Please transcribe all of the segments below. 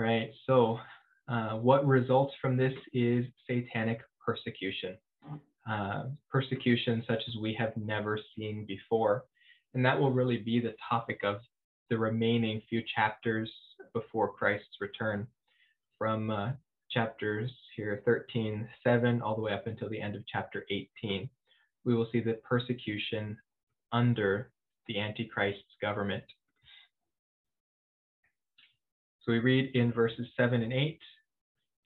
All right, so uh, what results from this is satanic persecution. Uh, persecution such as we have never seen before. And that will really be the topic of the remaining few chapters before Christ's return from uh, chapters here 13, 7, all the way up until the end of chapter 18. We will see the persecution under the Antichrist's government. So we read in verses 7 and 8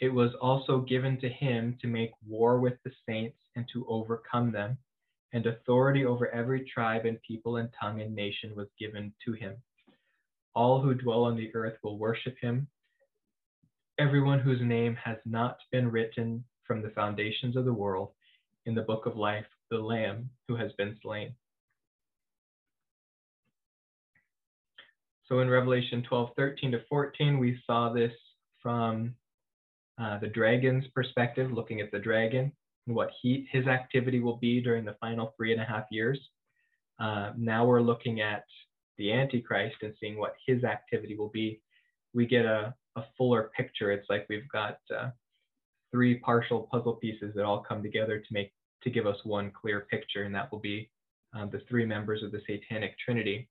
It was also given to him to make war with the saints and to overcome them, and authority over every tribe and people and tongue and nation was given to him. All who dwell on the earth will worship him, everyone whose name has not been written from the foundations of the world in the book of life, the Lamb who has been slain. So in Revelation 12, 13 to 14, we saw this from uh, the dragon's perspective, looking at the dragon and what he, his activity will be during the final three and a half years. Uh, now we're looking at the Antichrist and seeing what his activity will be. We get a, a fuller picture. It's like we've got uh, three partial puzzle pieces that all come together to make to give us one clear picture, and that will be um, the three members of the Satanic Trinity.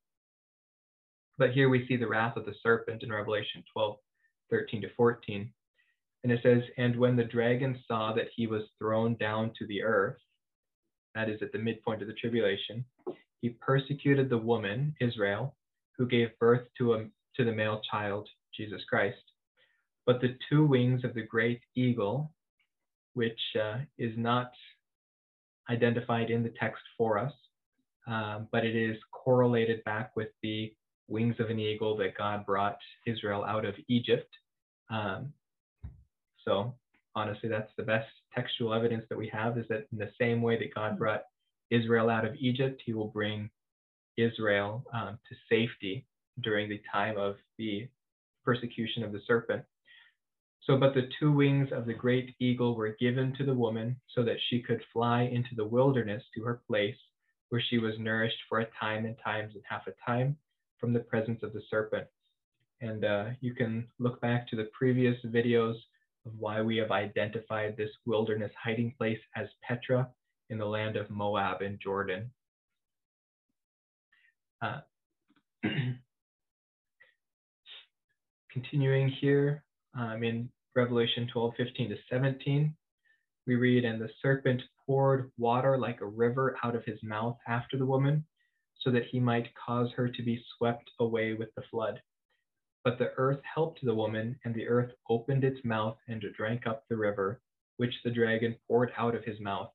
But here we see the wrath of the serpent in Revelation 12, 13 to 14. And it says, And when the dragon saw that he was thrown down to the earth, that is at the midpoint of the tribulation, he persecuted the woman, Israel, who gave birth to, a, to the male child, Jesus Christ. But the two wings of the great eagle, which uh, is not identified in the text for us, um, but it is correlated back with the wings of an eagle that God brought Israel out of Egypt. Um, so honestly, that's the best textual evidence that we have is that in the same way that God brought Israel out of Egypt, he will bring Israel um, to safety during the time of the persecution of the serpent. So, but the two wings of the great eagle were given to the woman so that she could fly into the wilderness to her place where she was nourished for a time and times and half a time from the presence of the serpent. And uh, you can look back to the previous videos of why we have identified this wilderness hiding place as Petra in the land of Moab and Jordan. Uh, continuing here um, in Revelation 12, 15 to 17, we read, And the serpent poured water like a river out of his mouth after the woman, so that he might cause her to be swept away with the flood. But the earth helped the woman, and the earth opened its mouth and drank up the river, which the dragon poured out of his mouth.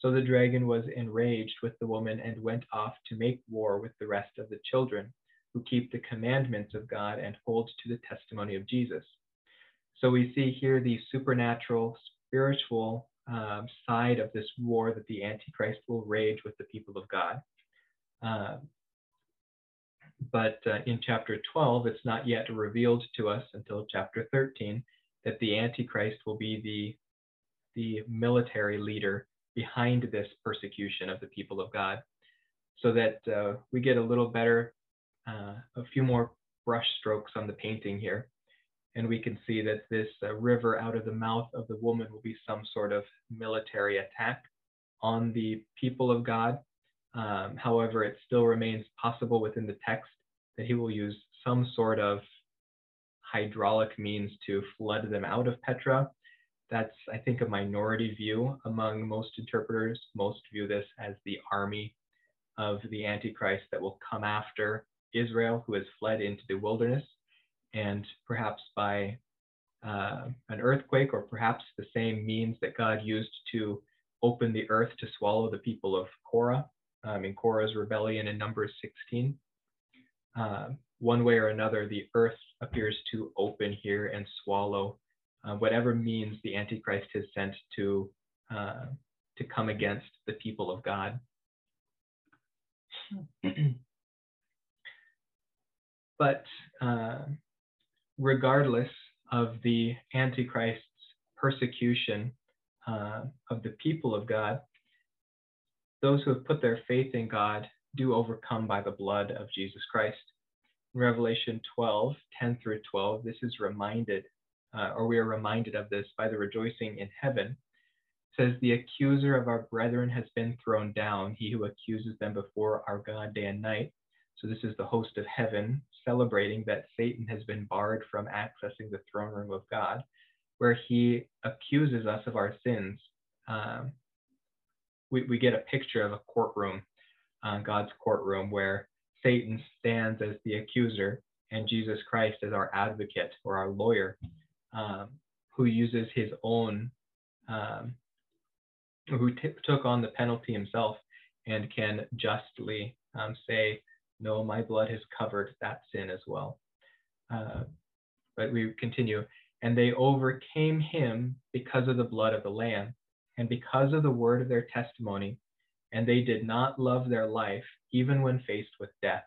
So the dragon was enraged with the woman and went off to make war with the rest of the children who keep the commandments of God and hold to the testimony of Jesus. So we see here the supernatural, spiritual um, side of this war that the Antichrist will rage with the people of God. Uh, but uh, in chapter 12, it's not yet revealed to us until chapter 13 that the Antichrist will be the, the military leader behind this persecution of the people of God. So that uh, we get a little better, uh, a few more brush strokes on the painting here. And we can see that this uh, river out of the mouth of the woman will be some sort of military attack on the people of God um, however, it still remains possible within the text that he will use some sort of hydraulic means to flood them out of Petra. That's, I think, a minority view among most interpreters. Most view this as the army of the Antichrist that will come after Israel, who has fled into the wilderness, and perhaps by uh, an earthquake, or perhaps the same means that God used to open the earth to swallow the people of Korah um, in Korah's rebellion in Numbers 16. Uh, one way or another, the earth appears to open here and swallow uh, whatever means the Antichrist has sent to uh, to come against the people of God. but uh, regardless of the Antichrist's persecution uh, of the people of God, those who have put their faith in God do overcome by the blood of Jesus Christ. in Revelation 12, 10 through 12, this is reminded, uh, or we are reminded of this by the rejoicing in heaven. It says, The accuser of our brethren has been thrown down, he who accuses them before our God day and night. So this is the host of heaven celebrating that Satan has been barred from accessing the throne room of God, where he accuses us of our sins. Um, we, we get a picture of a courtroom, uh, God's courtroom, where Satan stands as the accuser and Jesus Christ as our advocate or our lawyer, um, who uses his own, um, who t- took on the penalty himself and can justly um, say, No, my blood has covered that sin as well. Uh, but we continue, and they overcame him because of the blood of the Lamb and because of the word of their testimony, and they did not love their life even when faced with death.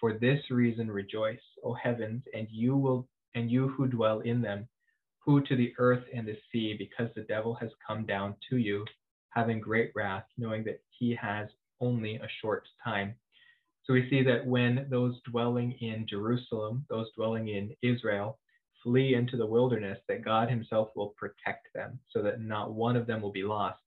For this reason rejoice, O heavens, and you will and you who dwell in them, who to the earth and the sea, because the devil has come down to you, having great wrath, knowing that he has only a short time. So we see that when those dwelling in Jerusalem, those dwelling in Israel, flee into the wilderness, that God himself will protect them so that not one of them will be lost.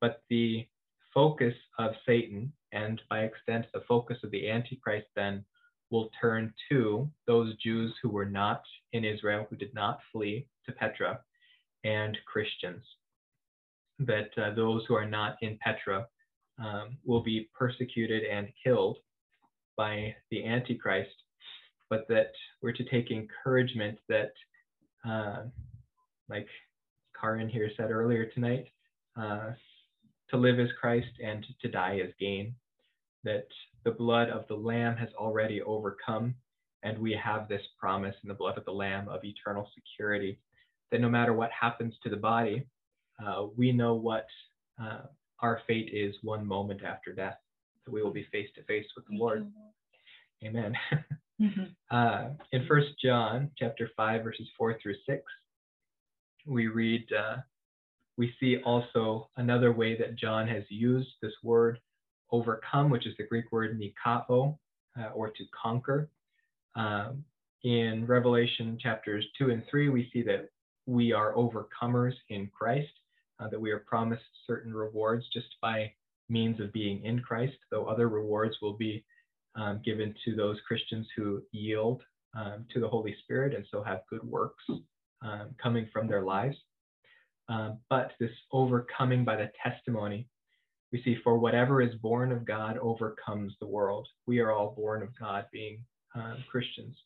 But the focus of Satan, and by extent, the focus of the Antichrist then will turn to those Jews who were not in Israel, who did not flee to Petra, and Christians. That uh, those who are not in Petra um, will be persecuted and killed by the Antichrist, but that we're to take encouragement that, uh, like Karin here said earlier tonight, uh, to live as Christ and to die as gain. That the blood of the Lamb has already overcome, and we have this promise in the blood of the Lamb of eternal security. That no matter what happens to the body, uh, we know what uh, our fate is one moment after death. That we will be face to face with the Lord. Amen. mm-hmm. uh, in First John chapter five verses four through six, we read uh, we see also another way that John has used this word overcome, which is the Greek word nikao, uh, or to conquer. Um, in Revelation chapters 2 and 3, we see that we are overcomers in Christ, uh, that we are promised certain rewards just by means of being in Christ, though other rewards will be um, given to those Christians who yield um, to the Holy Spirit and so have good works um, coming from their lives. Um, but this overcoming by the testimony, we see for whatever is born of God overcomes the world. We are all born of God being uh, Christians.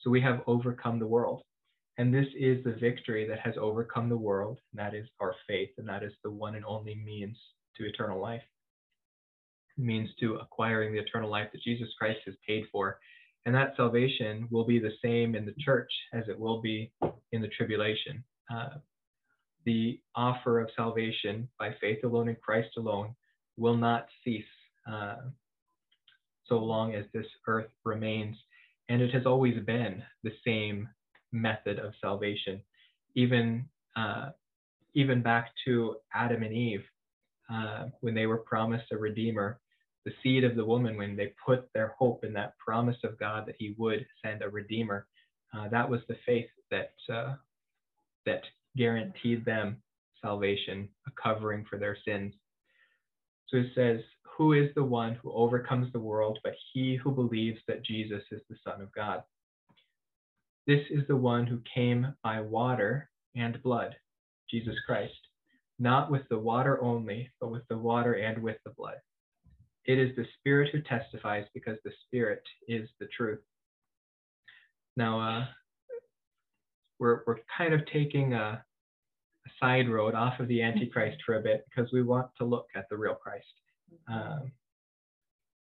So we have overcome the world. And this is the victory that has overcome the world, and that is our faith, and that is the one and only means to eternal life. Means to acquiring the eternal life that Jesus Christ has paid for. And that salvation will be the same in the church as it will be in the tribulation. Uh, the offer of salvation by faith alone in Christ alone will not cease uh, so long as this earth remains. And it has always been the same method of salvation, even uh, even back to Adam and Eve, uh, when they were promised a redeemer, the seed of the woman, when they put their hope in that promise of God that He would send a redeemer, uh, that was the faith that uh, that guaranteed them salvation, a covering for their sins. So it says, Who is the one who overcomes the world but he who believes that Jesus is the Son of God? This is the one who came by water and blood, Jesus Christ, not with the water only, but with the water and with the blood. It is the Spirit who testifies because the Spirit is the truth. Now, uh, we're, we're kind of taking a, a, side road off of the Antichrist for a bit because we want to look at the real Christ. Um,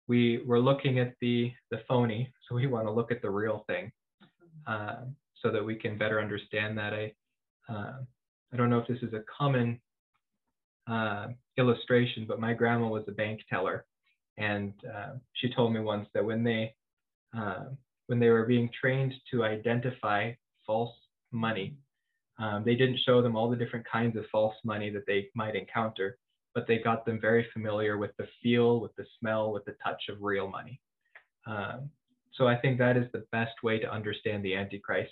we, we're looking at the, the phony, so we want to look at the real thing uh, so that we can better understand that. I, uh, I don't know if this is a common uh, illustration, but my grandma was a bank teller. And uh, she told me once that when they, uh, when they were being trained to identify false money. Um, they didn't show them all the different kinds of false money that they might encounter, but they got them very familiar with the feel, with the smell, with the touch of real money. Um, so I think that is the best way to understand the Antichrist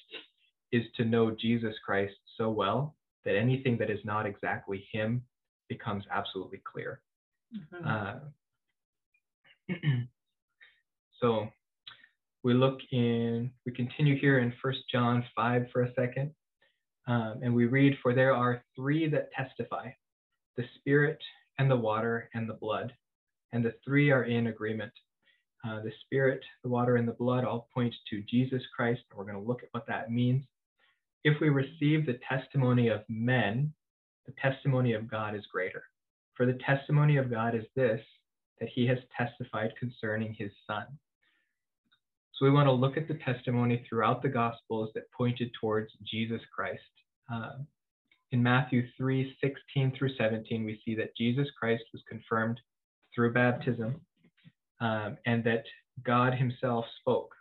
is to know Jesus Christ so well that anything that is not exactly him becomes absolutely clear. Mm-hmm. Uh, so we look in, we continue here in First John 5 for a second, um, and we read, For there are three that testify the Spirit and the water and the blood, and the three are in agreement. Uh, the Spirit, the water, and the blood all point to Jesus Christ. We're going to look at what that means. If we receive the testimony of men, the testimony of God is greater. For the testimony of God is this, that he has testified concerning his Son. So we want to look at the testimony throughout the Gospels that pointed towards Jesus Christ. Uh, in Matthew 3 16 through 17, we see that Jesus Christ was confirmed through baptism um, and that God Himself spoke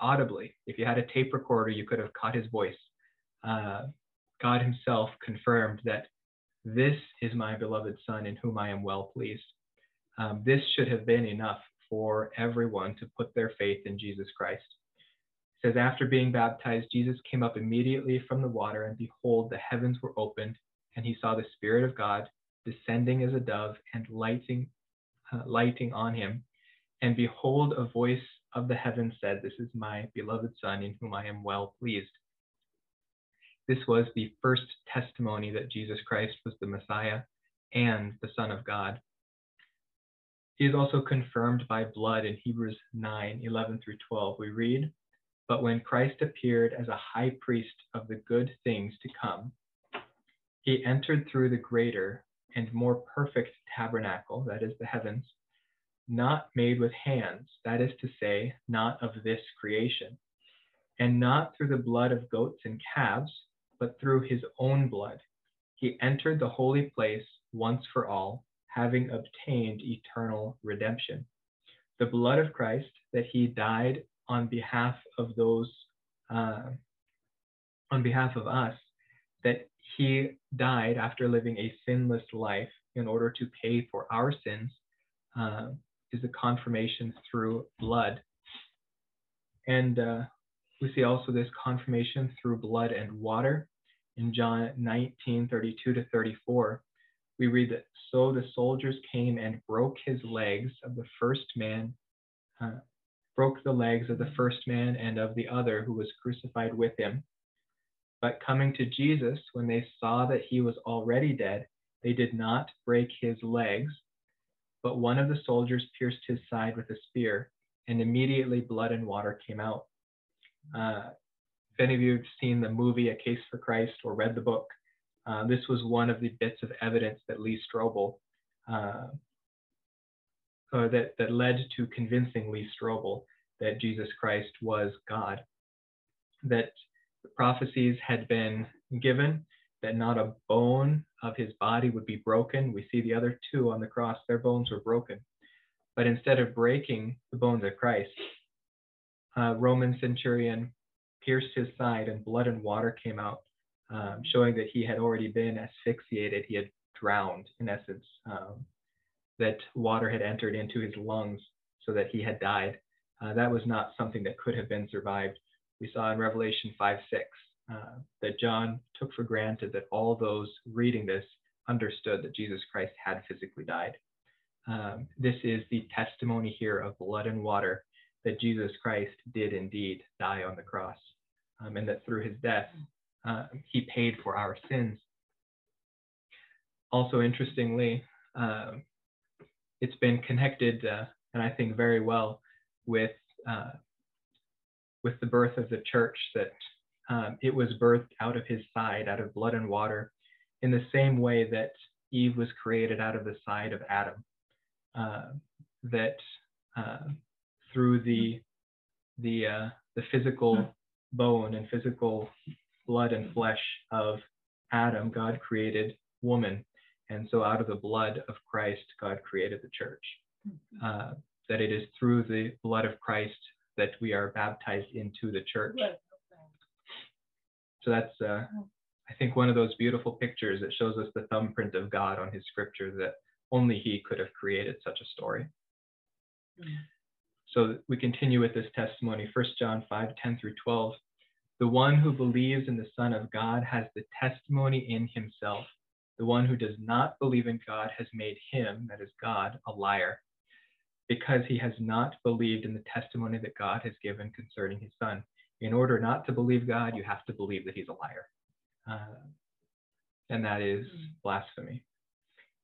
audibly. If you had a tape recorder, you could have caught His voice. Uh, God Himself confirmed that this is my beloved Son in whom I am well pleased. Um, this should have been enough for everyone to put their faith in Jesus Christ. It says, After being baptized, Jesus came up immediately from the water, and behold, the heavens were opened, and he saw the Spirit of God descending as a dove and lighting, uh, lighting on him. And behold, a voice of the heavens said, This is my beloved Son, in whom I am well pleased. This was the first testimony that Jesus Christ was the Messiah and the Son of God. He is also confirmed by blood in Hebrews 9 11 through 12. We read, But when Christ appeared as a high priest of the good things to come, he entered through the greater and more perfect tabernacle, that is the heavens, not made with hands, that is to say, not of this creation, and not through the blood of goats and calves, but through his own blood. He entered the holy place once for all having obtained eternal redemption. The blood of Christ, that he died on behalf of those, uh, on behalf of us, that he died after living a sinless life in order to pay for our sins, uh, is a confirmation through blood. And uh, we see also this confirmation through blood and water in John 19 32 to 34 we read that so the soldiers came and broke his legs of the first man, uh, broke the legs of the first man and of the other who was crucified with him. But coming to Jesus, when they saw that he was already dead, they did not break his legs, but one of the soldiers pierced his side with a spear, and immediately blood and water came out. Uh, if any of you have seen the movie A Case for Christ or read the book, uh, this was one of the bits of evidence that Lee Strobel, uh, that, that led to convincing Lee Strobel that Jesus Christ was God, that the prophecies had been given, that not a bone of his body would be broken. We see the other two on the cross, their bones were broken. But instead of breaking the bones of Christ, uh, Roman centurion pierced his side and blood and water came out um, showing that he had already been asphyxiated, he had drowned in essence, um, that water had entered into his lungs so that he had died. Uh, that was not something that could have been survived. We saw in Revelation 5 6 uh, that John took for granted that all those reading this understood that Jesus Christ had physically died. Um, this is the testimony here of blood and water that Jesus Christ did indeed die on the cross, um, and that through his death, uh, he paid for our sins. Also, interestingly, um, it's been connected, uh, and I think very well, with uh, with the birth of the church. That um, it was birthed out of his side, out of blood and water, in the same way that Eve was created out of the side of Adam. Uh, that uh, through the the uh, the physical bone and physical blood and flesh of Adam, God created woman. And so out of the blood of Christ, God created the church. Mm-hmm. Uh, that it is through the blood of Christ that we are baptized into the church. So that's, uh, I think, one of those beautiful pictures that shows us the thumbprint of God on his scripture that only he could have created such a story. Mm. So we continue with this testimony, 1 John 5 10 through 12. The one who believes in the Son of God has the testimony in himself. The one who does not believe in God has made him, that is God, a liar, because he has not believed in the testimony that God has given concerning his Son. In order not to believe God, you have to believe that he's a liar. Uh, and that is blasphemy.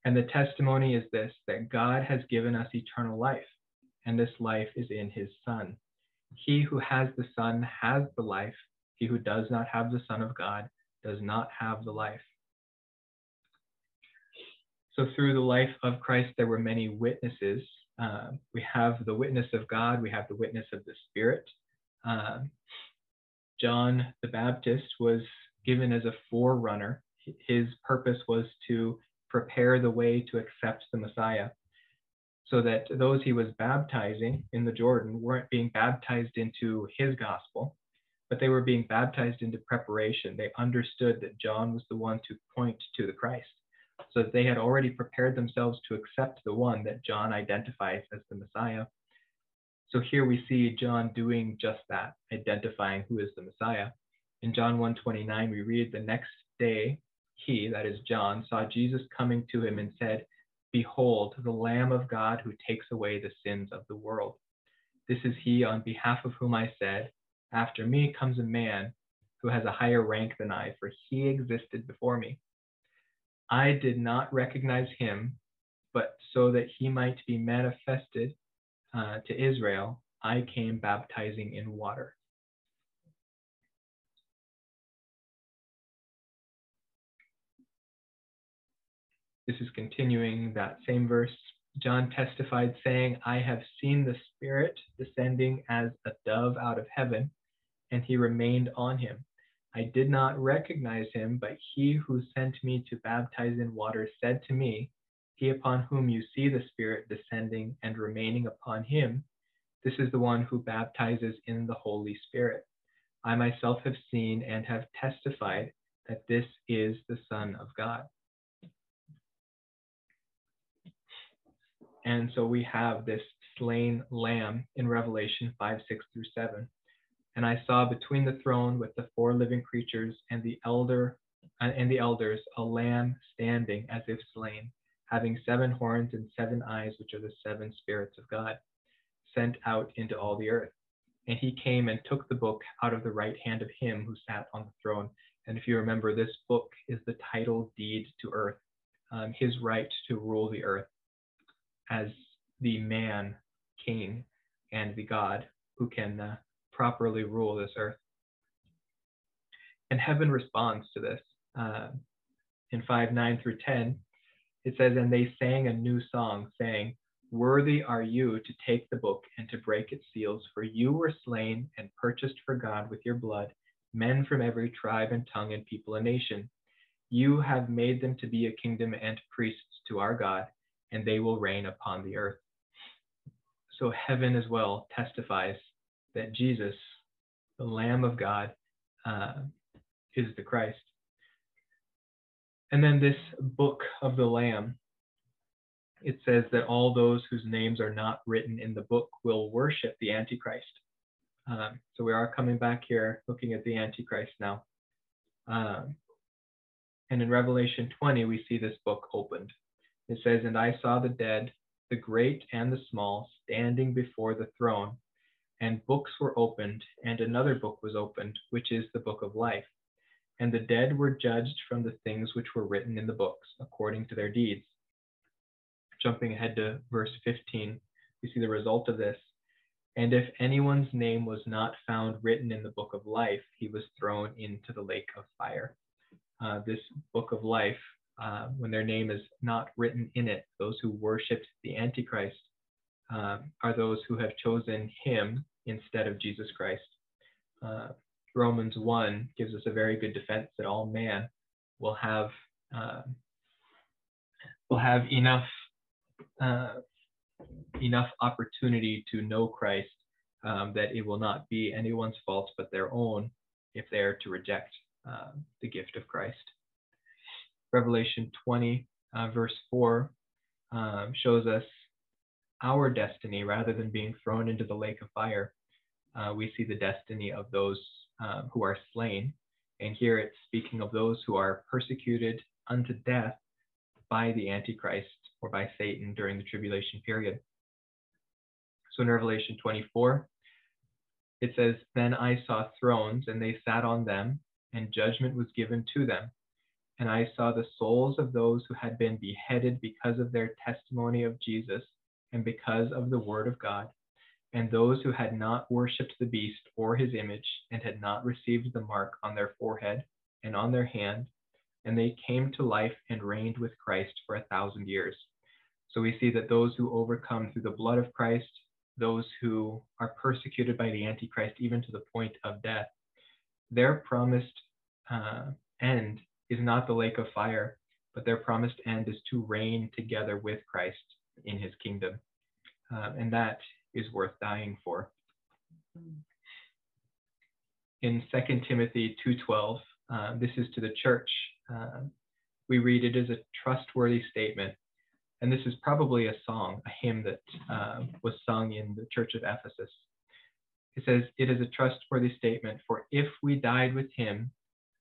And the testimony is this that God has given us eternal life, and this life is in his Son. He who has the Son has the life. He who does not have the Son of God does not have the life. So, through the life of Christ, there were many witnesses. Uh, we have the witness of God, we have the witness of the Spirit. Uh, John the Baptist was given as a forerunner. His purpose was to prepare the way to accept the Messiah so that those he was baptizing in the Jordan weren't being baptized into his gospel, but they were being baptized into preparation. They understood that John was the one to point to the Christ, so that they had already prepared themselves to accept the one that John identifies as the Messiah. So here we see John doing just that, identifying who is the Messiah. In John 1:29 we read the next day he, that is John, saw Jesus coming to him and said, Behold, the Lamb of God who takes away the sins of the world. This is he on behalf of whom I said, After me comes a man who has a higher rank than I, for he existed before me. I did not recognize him, but so that he might be manifested uh, to Israel, I came baptizing in water. This is continuing that same verse. John testified, saying, I have seen the Spirit descending as a dove out of heaven, and he remained on him. I did not recognize him, but he who sent me to baptize in water said to me, He upon whom you see the Spirit descending and remaining upon him, this is the one who baptizes in the Holy Spirit. I myself have seen and have testified that this is the Son of God. And so we have this slain lamb in Revelation 5, 6 through 7. And I saw between the throne with the four living creatures and the elder uh, and the elders a lamb standing as if slain, having seven horns and seven eyes, which are the seven spirits of God, sent out into all the earth. And he came and took the book out of the right hand of him who sat on the throne. And if you remember, this book is the title deed to earth, um, his right to rule the earth as the man king and the God who can uh, properly rule this earth. And heaven responds to this. Uh, in 5 9 through 10, it says, And they sang a new song, saying, Worthy are you to take the book and to break its seals, for you were slain and purchased for God with your blood men from every tribe and tongue and people and nation. You have made them to be a kingdom and priests to our God and they will reign upon the earth. So heaven as well testifies that Jesus, the Lamb of God, uh, is the Christ. And then this book of the Lamb, it says that all those whose names are not written in the book will worship the Antichrist. Um, so we are coming back here looking at the Antichrist now. Um, and in Revelation 20, we see this book opened. It says, And I saw the dead, the great and the small, standing before the throne, and books were opened, and another book was opened, which is the book of life. And the dead were judged from the things which were written in the books, according to their deeds. Jumping ahead to verse 15, we see the result of this. And if anyone's name was not found written in the book of life, he was thrown into the lake of fire. Uh, this book of life uh, when their name is not written in it. Those who worshiped the Antichrist uh, are those who have chosen him instead of Jesus Christ. Uh, Romans 1 gives us a very good defense that all man will have uh, will have enough uh, enough opportunity to know Christ um, that it will not be anyone's fault but their own if they are to reject uh, the gift of Christ. Revelation 20, uh, verse 4, um, shows us our destiny rather than being thrown into the lake of fire. Uh, we see the destiny of those uh, who are slain. And here it's speaking of those who are persecuted unto death by the Antichrist or by Satan during the tribulation period. So in Revelation 24, it says, Then I saw thrones, and they sat on them, and judgment was given to them. And I saw the souls of those who had been beheaded because of their testimony of Jesus and because of the word of God, and those who had not worshipped the beast or his image, and had not received the mark on their forehead and on their hand, and they came to life and reigned with Christ for a thousand years. So we see that those who overcome through the blood of Christ, those who are persecuted by the Antichrist, even to the point of death, their promised uh, end is not the lake of fire, but their promised end is to reign together with Christ in his kingdom. Uh, and that is worth dying for. In 2 Timothy 2.12, uh, this is to the church. Uh, we read it as a trustworthy statement. And this is probably a song, a hymn that uh, was sung in the church of Ephesus. It says, It is a trustworthy statement, for if we died with him,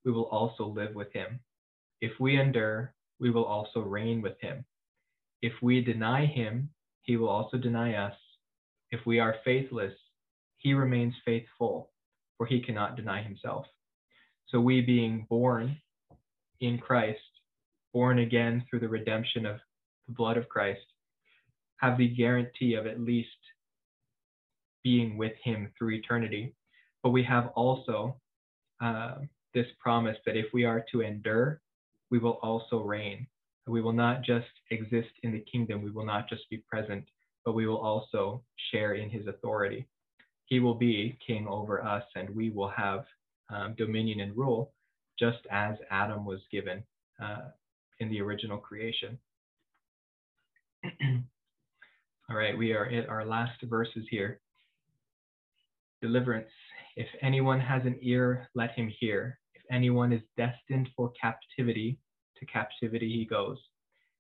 we will also live with him. If we endure, we will also reign with him. If we deny him, he will also deny us. If we are faithless, he remains faithful, for he cannot deny himself. So we being born in Christ, born again through the redemption of the blood of Christ, have the guarantee of at least being with him through eternity. But we have also uh, this promise that if we are to endure, we will also reign. We will not just exist in the kingdom, we will not just be present, but we will also share in his authority. He will be king over us, and we will have um, dominion and rule, just as Adam was given uh, in the original creation. All right, we are at our last verses here. Deliverance. If anyone has an ear, let him hear. If anyone is destined for captivity, to captivity he goes.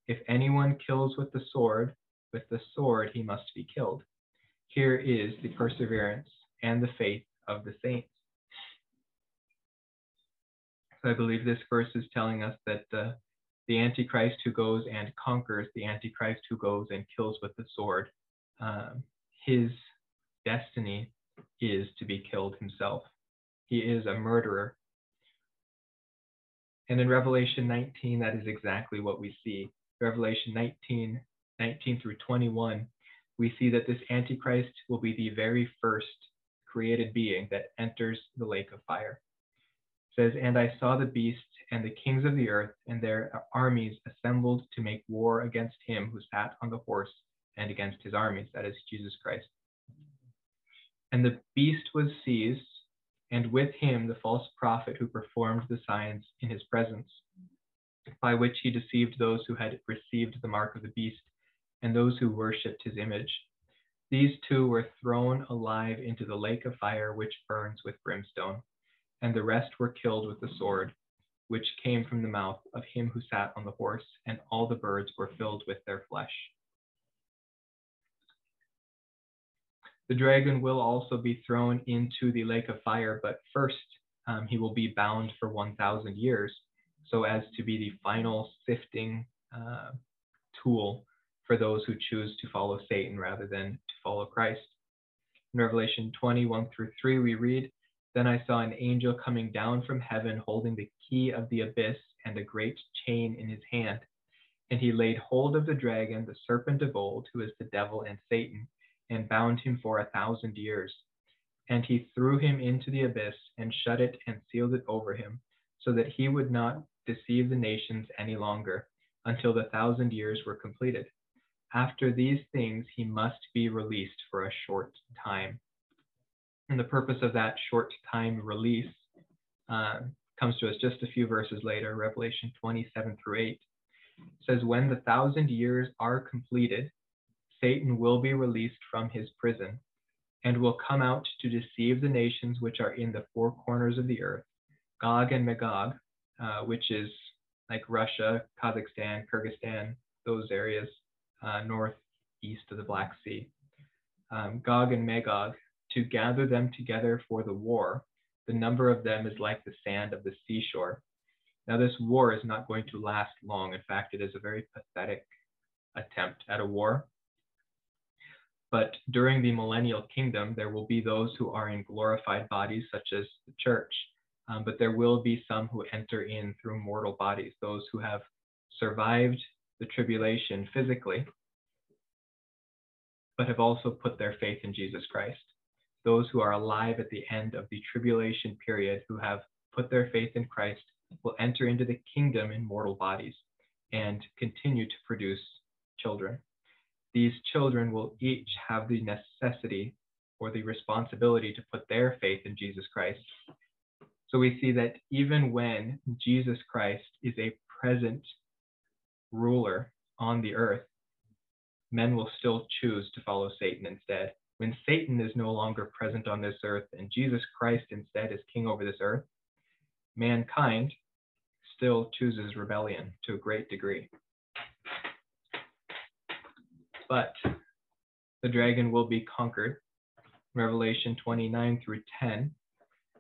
If anyone kills with the sword, with the sword he must be killed. Here is the perseverance and the faith of the saints. So I believe this verse is telling us that uh, the Antichrist who goes and conquers, the Antichrist who goes and kills with the sword, um, his destiny is to be killed himself. He is a murderer and in Revelation 19, that is exactly what we see. Revelation 19, 19 through 21, we see that this Antichrist will be the very first created being that enters the lake of fire. It says, And I saw the beast and the kings of the earth and their armies assembled to make war against him who sat on the horse and against his armies, that is Jesus Christ. And the beast was seized and with him the false prophet who performed the signs in his presence, by which he deceived those who had received the mark of the beast and those who worshipped his image. These two were thrown alive into the lake of fire which burns with brimstone, and the rest were killed with the sword, which came from the mouth of him who sat on the horse, and all the birds were filled with their flesh. The dragon will also be thrown into the lake of fire, but first um, he will be bound for 1,000 years so as to be the final sifting uh, tool for those who choose to follow Satan rather than to follow Christ. In Revelation 21 through 3, we read, Then I saw an angel coming down from heaven holding the key of the abyss and a great chain in his hand. And he laid hold of the dragon, the serpent of old, who is the devil and Satan and bound him for a thousand years. And he threw him into the abyss and shut it and sealed it over him, so that he would not deceive the nations any longer until the thousand years were completed. After these things, he must be released for a short time. And the purpose of that short time release uh, comes to us just a few verses later, Revelation 27 through 8. It says, When the thousand years are completed, Satan will be released from his prison and will come out to deceive the nations which are in the four corners of the earth, Gog and Magog, uh, which is like Russia, Kazakhstan, Kyrgyzstan, those areas, uh, North east of the Black Sea. Um, Gog and Magog, to gather them together for the war, the number of them is like the sand of the seashore. Now, this war is not going to last long. In fact, it is a very pathetic attempt at a war. But during the millennial kingdom, there will be those who are in glorified bodies, such as the church. Um, but there will be some who enter in through mortal bodies, those who have survived the tribulation physically, but have also put their faith in Jesus Christ. Those who are alive at the end of the tribulation period, who have put their faith in Christ, will enter into the kingdom in mortal bodies and continue to produce children. These children will each have the necessity or the responsibility to put their faith in Jesus Christ. So we see that even when Jesus Christ is a present ruler on the earth, men will still choose to follow Satan instead. When Satan is no longer present on this earth and Jesus Christ instead is king over this earth, mankind still chooses rebellion to a great degree. But the dragon will be conquered. Revelation 29 through 10,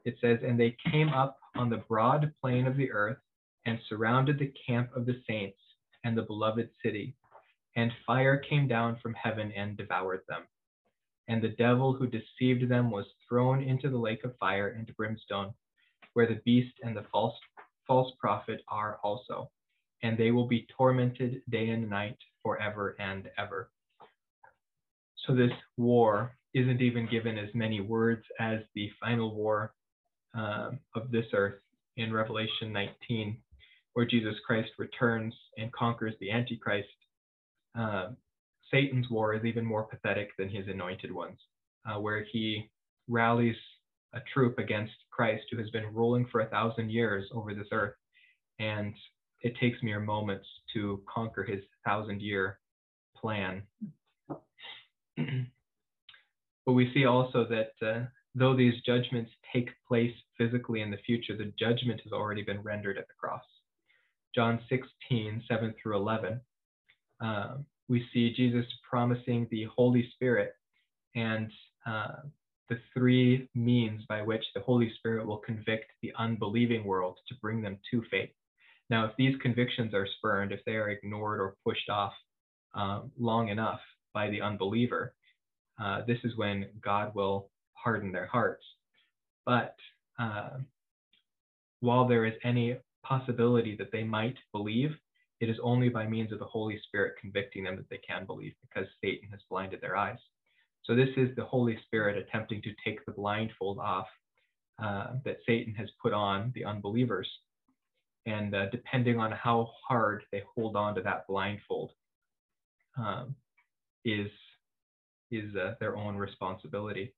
it says, And they came up on the broad plain of the earth and surrounded the camp of the saints and the beloved city. And fire came down from heaven and devoured them. And the devil who deceived them was thrown into the lake of fire and brimstone, where the beast and the false, false prophet are also. And they will be tormented day and night forever and ever. So this war isn't even given as many words as the final war um, of this earth in Revelation 19 where Jesus Christ returns and conquers the Antichrist, uh, Satan's war is even more pathetic than his anointed ones, uh, where he rallies a troop against Christ who has been ruling for a thousand years over this earth. And it takes mere moments to conquer his thousand year plan. but we see also that uh, though these judgments take place physically in the future, the judgment has already been rendered at the cross. John 16, 7 through 11, uh, we see Jesus promising the Holy Spirit and uh, the three means by which the Holy Spirit will convict the unbelieving world to bring them to faith. Now, if these convictions are spurned, if they are ignored or pushed off um, long enough by the unbeliever, uh, this is when God will harden their hearts. But uh, while there is any possibility that they might believe, it is only by means of the Holy Spirit convicting them that they can believe because Satan has blinded their eyes. So, this is the Holy Spirit attempting to take the blindfold off uh, that Satan has put on the unbelievers. And uh, depending on how hard they hold on to that blindfold, um, is, is uh, their own responsibility.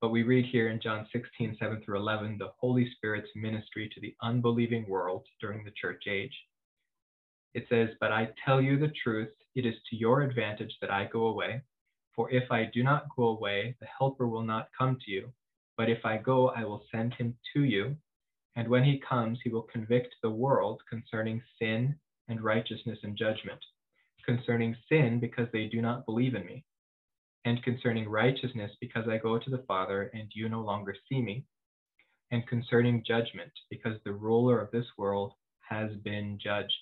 But we read here in John 16, 7 through 11, the Holy Spirit's ministry to the unbelieving world during the church age. It says, But I tell you the truth, it is to your advantage that I go away. For if I do not go away, the Helper will not come to you. But if I go, I will send him to you. And when he comes, he will convict the world concerning sin and righteousness and judgment. Concerning sin, because they do not believe in me and concerning righteousness, because I go to the Father, and you no longer see me, and concerning judgment, because the ruler of this world has been judged.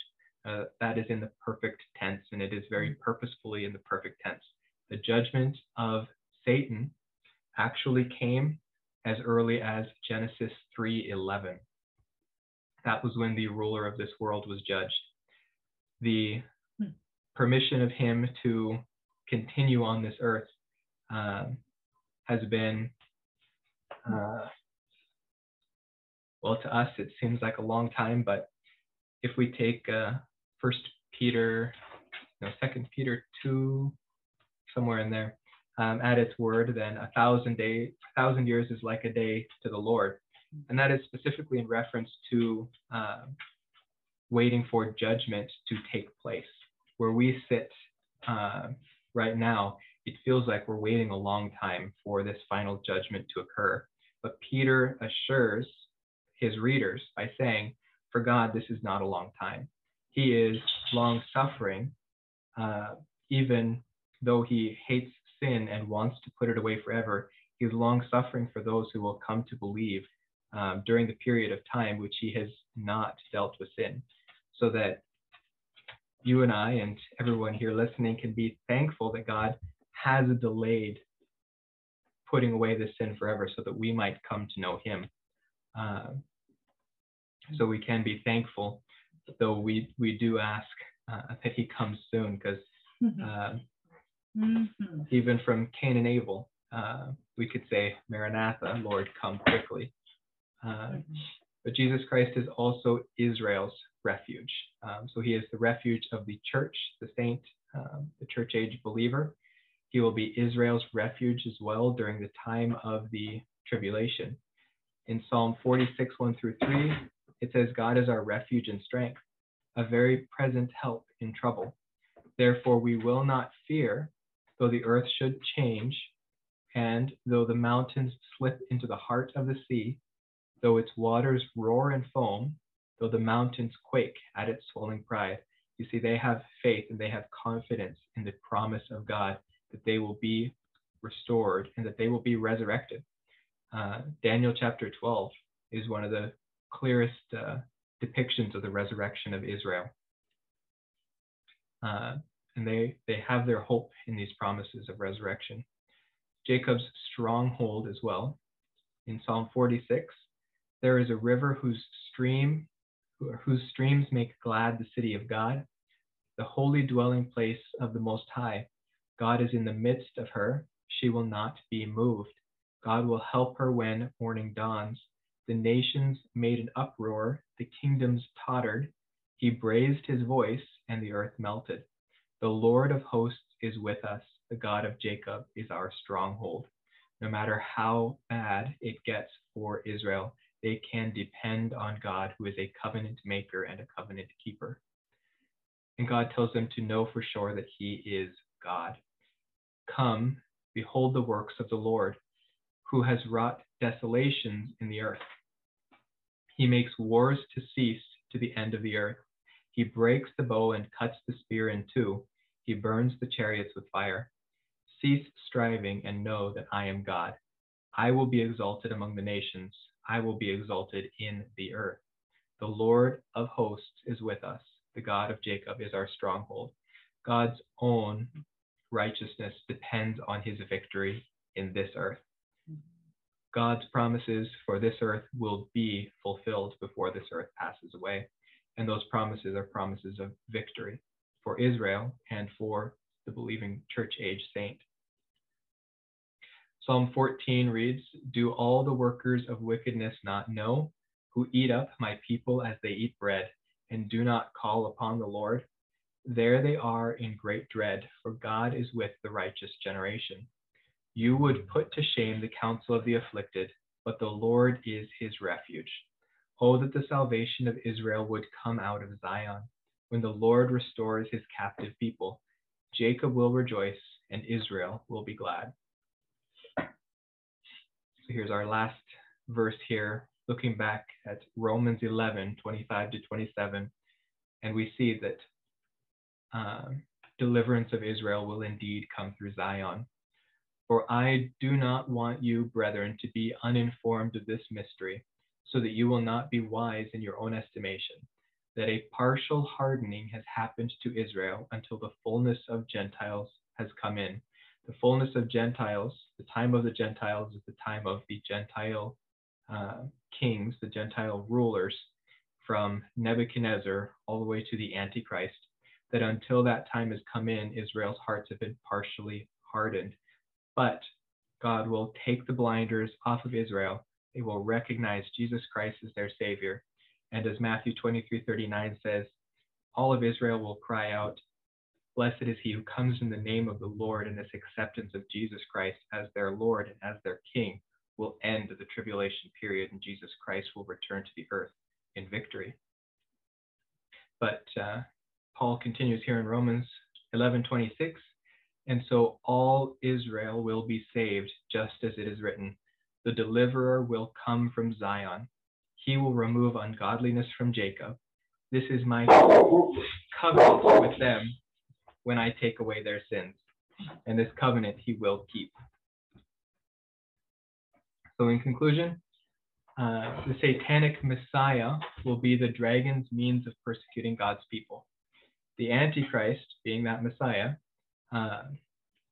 Uh, that is in the perfect tense, and it is very mm-hmm. purposefully in the perfect tense. The judgment of Satan actually came as early as Genesis 3:11. That was when the ruler of this world was judged. The. Permission of him to continue on this earth um, has been, uh, well, to us, it seems like a long time, but if we take uh, First Peter, no, Second Peter 2, somewhere in there, um, at its word, then a thousand day, a thousand years is like a day to the Lord, and that is specifically in reference to uh, waiting for judgment to take place. Where we sit uh, right now, it feels like we're waiting a long time for this final judgment to occur. But Peter assures his readers by saying, For God, this is not a long time. He is long suffering, uh, even though he hates sin and wants to put it away forever, he is long suffering for those who will come to believe um, during the period of time which he has not dealt with sin, so that you and I and everyone here listening can be thankful that God has delayed putting away this sin forever so that we might come to know him. Uh, so we can be thankful, though we, we do ask uh, that he comes soon because mm-hmm. uh, mm-hmm. even from Cain and Abel, uh, we could say, Maranatha, Lord, come quickly. Uh, mm-hmm. but Jesus Christ is also Israel's refuge. Um, so he is the refuge of the church, the saint, um, the church age believer. He will be Israel's refuge as well during the time of the tribulation. In Psalm 46, 1 through 3, it says, God is our refuge and strength, a very present help in trouble. Therefore, we will not fear, though the earth should change, and though the mountains slip into the heart of the sea, though its waters roar and foam, though the mountains quake at its swelling pride. You see, they have faith and they have confidence in the promise of God that they will be restored and that they will be resurrected. Uh, Daniel chapter 12 is one of the clearest uh, depictions of the resurrection of Israel. Uh, and they, they have their hope in these promises of resurrection. Jacob's stronghold as well. In Psalm 46, there is a river whose stream whose streams make glad the city of God, the holy dwelling place of the Most High. God is in the midst of her. She will not be moved. God will help her when morning dawns. The nations made an uproar, the kingdoms tottered. He raised his voice, and the earth melted. The Lord of hosts is with us. The God of Jacob is our stronghold. No matter how bad it gets for Israel, they can depend on God, who is a covenant maker and a covenant keeper. And God tells them to know for sure that He is God. Come, behold the works of the Lord, who has wrought desolations in the earth. He makes wars to cease to the end of the earth. He breaks the bow and cuts the spear in two. He burns the chariots with fire. Cease striving and know that I am God. I will be exalted among the nations. I will be exalted in the earth. The Lord of hosts is with us. The God of Jacob is our stronghold. God's own righteousness depends on his victory in this earth. God's promises for this earth will be fulfilled before this earth passes away. And those promises are promises of victory for Israel and for the believing church age saint. Psalm 14 reads, Do all the workers of wickedness not know, who eat up my people as they eat bread, and do not call upon the Lord? There they are in great dread, for God is with the righteous generation. You would put to shame the counsel of the afflicted, but the Lord is his refuge. Oh, that the salvation of Israel would come out of Zion, when the Lord restores his captive people. Jacob will rejoice, and Israel will be glad. So here's our last verse here, looking back at Romans 11, 25 to 27. And we see that um, deliverance of Israel will indeed come through Zion. For I do not want you, brethren, to be uninformed of this mystery, so that you will not be wise in your own estimation, that a partial hardening has happened to Israel until the fullness of Gentiles has come in the fullness of Gentiles, the time of the Gentiles is the time of the Gentile uh, kings, the Gentile rulers, from Nebuchadnezzar all the way to the Antichrist, that until that time has come in, Israel's hearts have been partially hardened. But God will take the blinders off of Israel. They will recognize Jesus Christ as their Savior. And as Matthew 23 39 says, all of Israel will cry out, Blessed is he who comes in the name of the Lord, and this acceptance of Jesus Christ as their Lord and as their King will end the tribulation period, and Jesus Christ will return to the earth in victory. But uh, Paul continues here in Romans 11:26, and so all Israel will be saved, just as it is written, "The deliverer will come from Zion; he will remove ungodliness from Jacob. This is my covenant with them when I take away their sins. and this covenant he will keep. So, in conclusion, uh, the satanic Messiah will be the dragon's means of persecuting God's people. The Antichrist, being that Messiah, uh,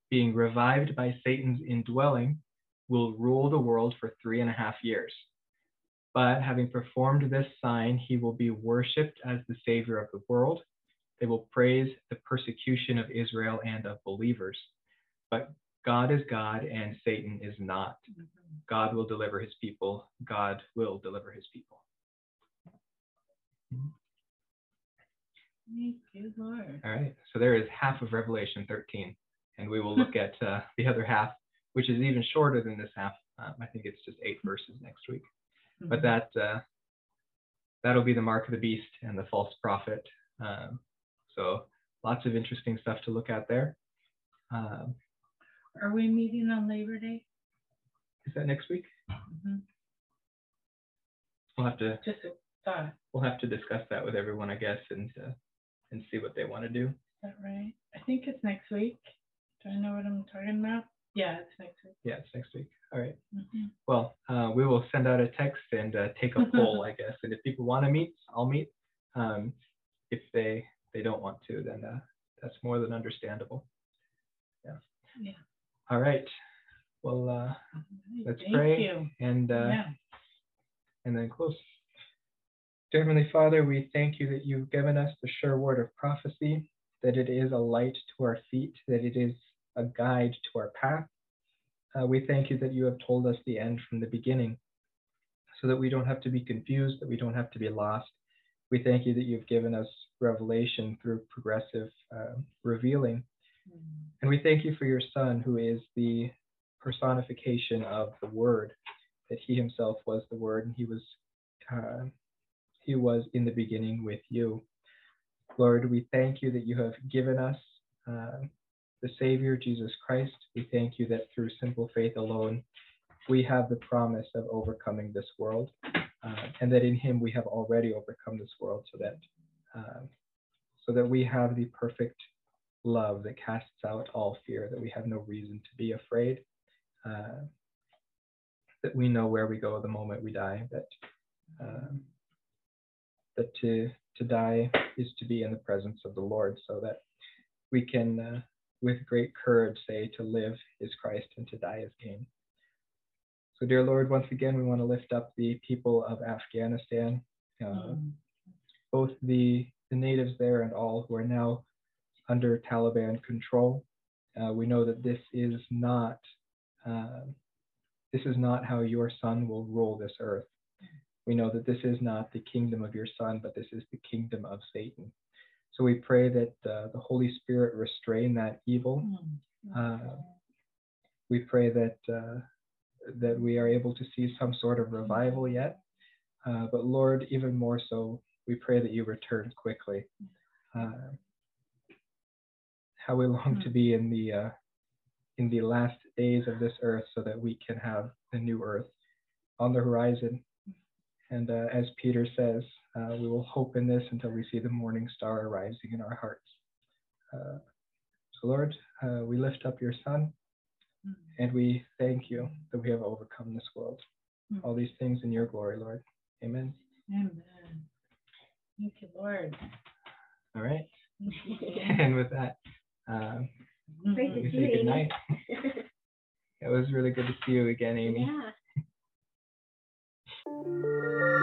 being revived by Satan's indwelling, will rule the world for three and a half years. But having performed this sign, he will be worshipped as the Savior of the world. They will praise the persecution of Israel and of believers. But God is God and Satan is not. God will deliver his people. God will deliver his people. Thank you, Lord. All right. So there is half of Revelation 13, and we will look at uh, the other half, which is even shorter than this half. Um, I think it's just eight verses next week. But that uh, that'll be the mark of the beast and the false prophet. Um, so lots of interesting stuff to look at there. Um, Are we meeting on Labor Day? is that next week? Mhm. We'll have to Just a thought, we'll have to discuss that with everyone, I guess, and uh, and see what they want to do. that right? I think it's next week. Do I know what I'm talking about? Yeah, it's next week. Yeah, it's next week. All right. Mhm. Well, uh, we will send out a text and uh, take a poll, I guess. And if people want to meet, I'll meet. Um, if they they don't want to, then uh, that's more than understandable. Yeah. Yeah. All right. Well, uh, let's Thank pray you. and uh, Yeah. and then close. Dear Heavenly Father, we thank you that you've given us the sure word of prophecy, that it is a light to our feet, that it is a guide to our path. Uh, we thank you that you have told us the end from the beginning, so that we don't have to be confused, that we don't have to be lost. We thank you that you've given us revelation through progressive uh, revealing. Mm. And we thank you for your Son, who is the personification of the Word, that he himself was the Word, and he was uh, he was in the beginning with you. Lord, we thank you that you have given us uh, the Savior, Jesus Christ. We thank you that through simple faith alone, we have the promise of overcoming this world, uh, and that in Him we have already overcome this world, so that uh, so that we have the perfect love that casts out all fear, that we have no reason to be afraid, uh, that we know where we go the moment we die, that um, that to to die is to be in the presence of the Lord, so that we can, uh, with great courage, say to live is Christ and to die is gain. So, dear Lord, once again, we want to lift up the people of Afghanistan, uh, Mm. Both the the natives there and all who are now under Taliban control. Uh, we know that this is not um, this is not how your son will rule this earth. We know that this is not the kingdom of your son, but this is the kingdom of Satan. So we pray that uh, the Holy Spirit restrain that evil. Mm. Uh, we pray that uh, that we are able to see some sort of revival yet. Uh, but Lord, even more so, we pray that you return quickly. Uh, how we long to be in the uh, in the last days of this earth, so that we can have the new earth on the horizon. And uh, as Peter says, uh, we will hope in this until we see the morning star arising in our hearts. Uh, so, Lord, uh, we lift up your Son, Mm. and we thank you that we have overcome this world. Mm. All these things in your glory, Lord. Amen. Amen. Thank you, Lord. All right. and with that, um, Great let me say good night. it was really good to see you again, Amy. Yeah.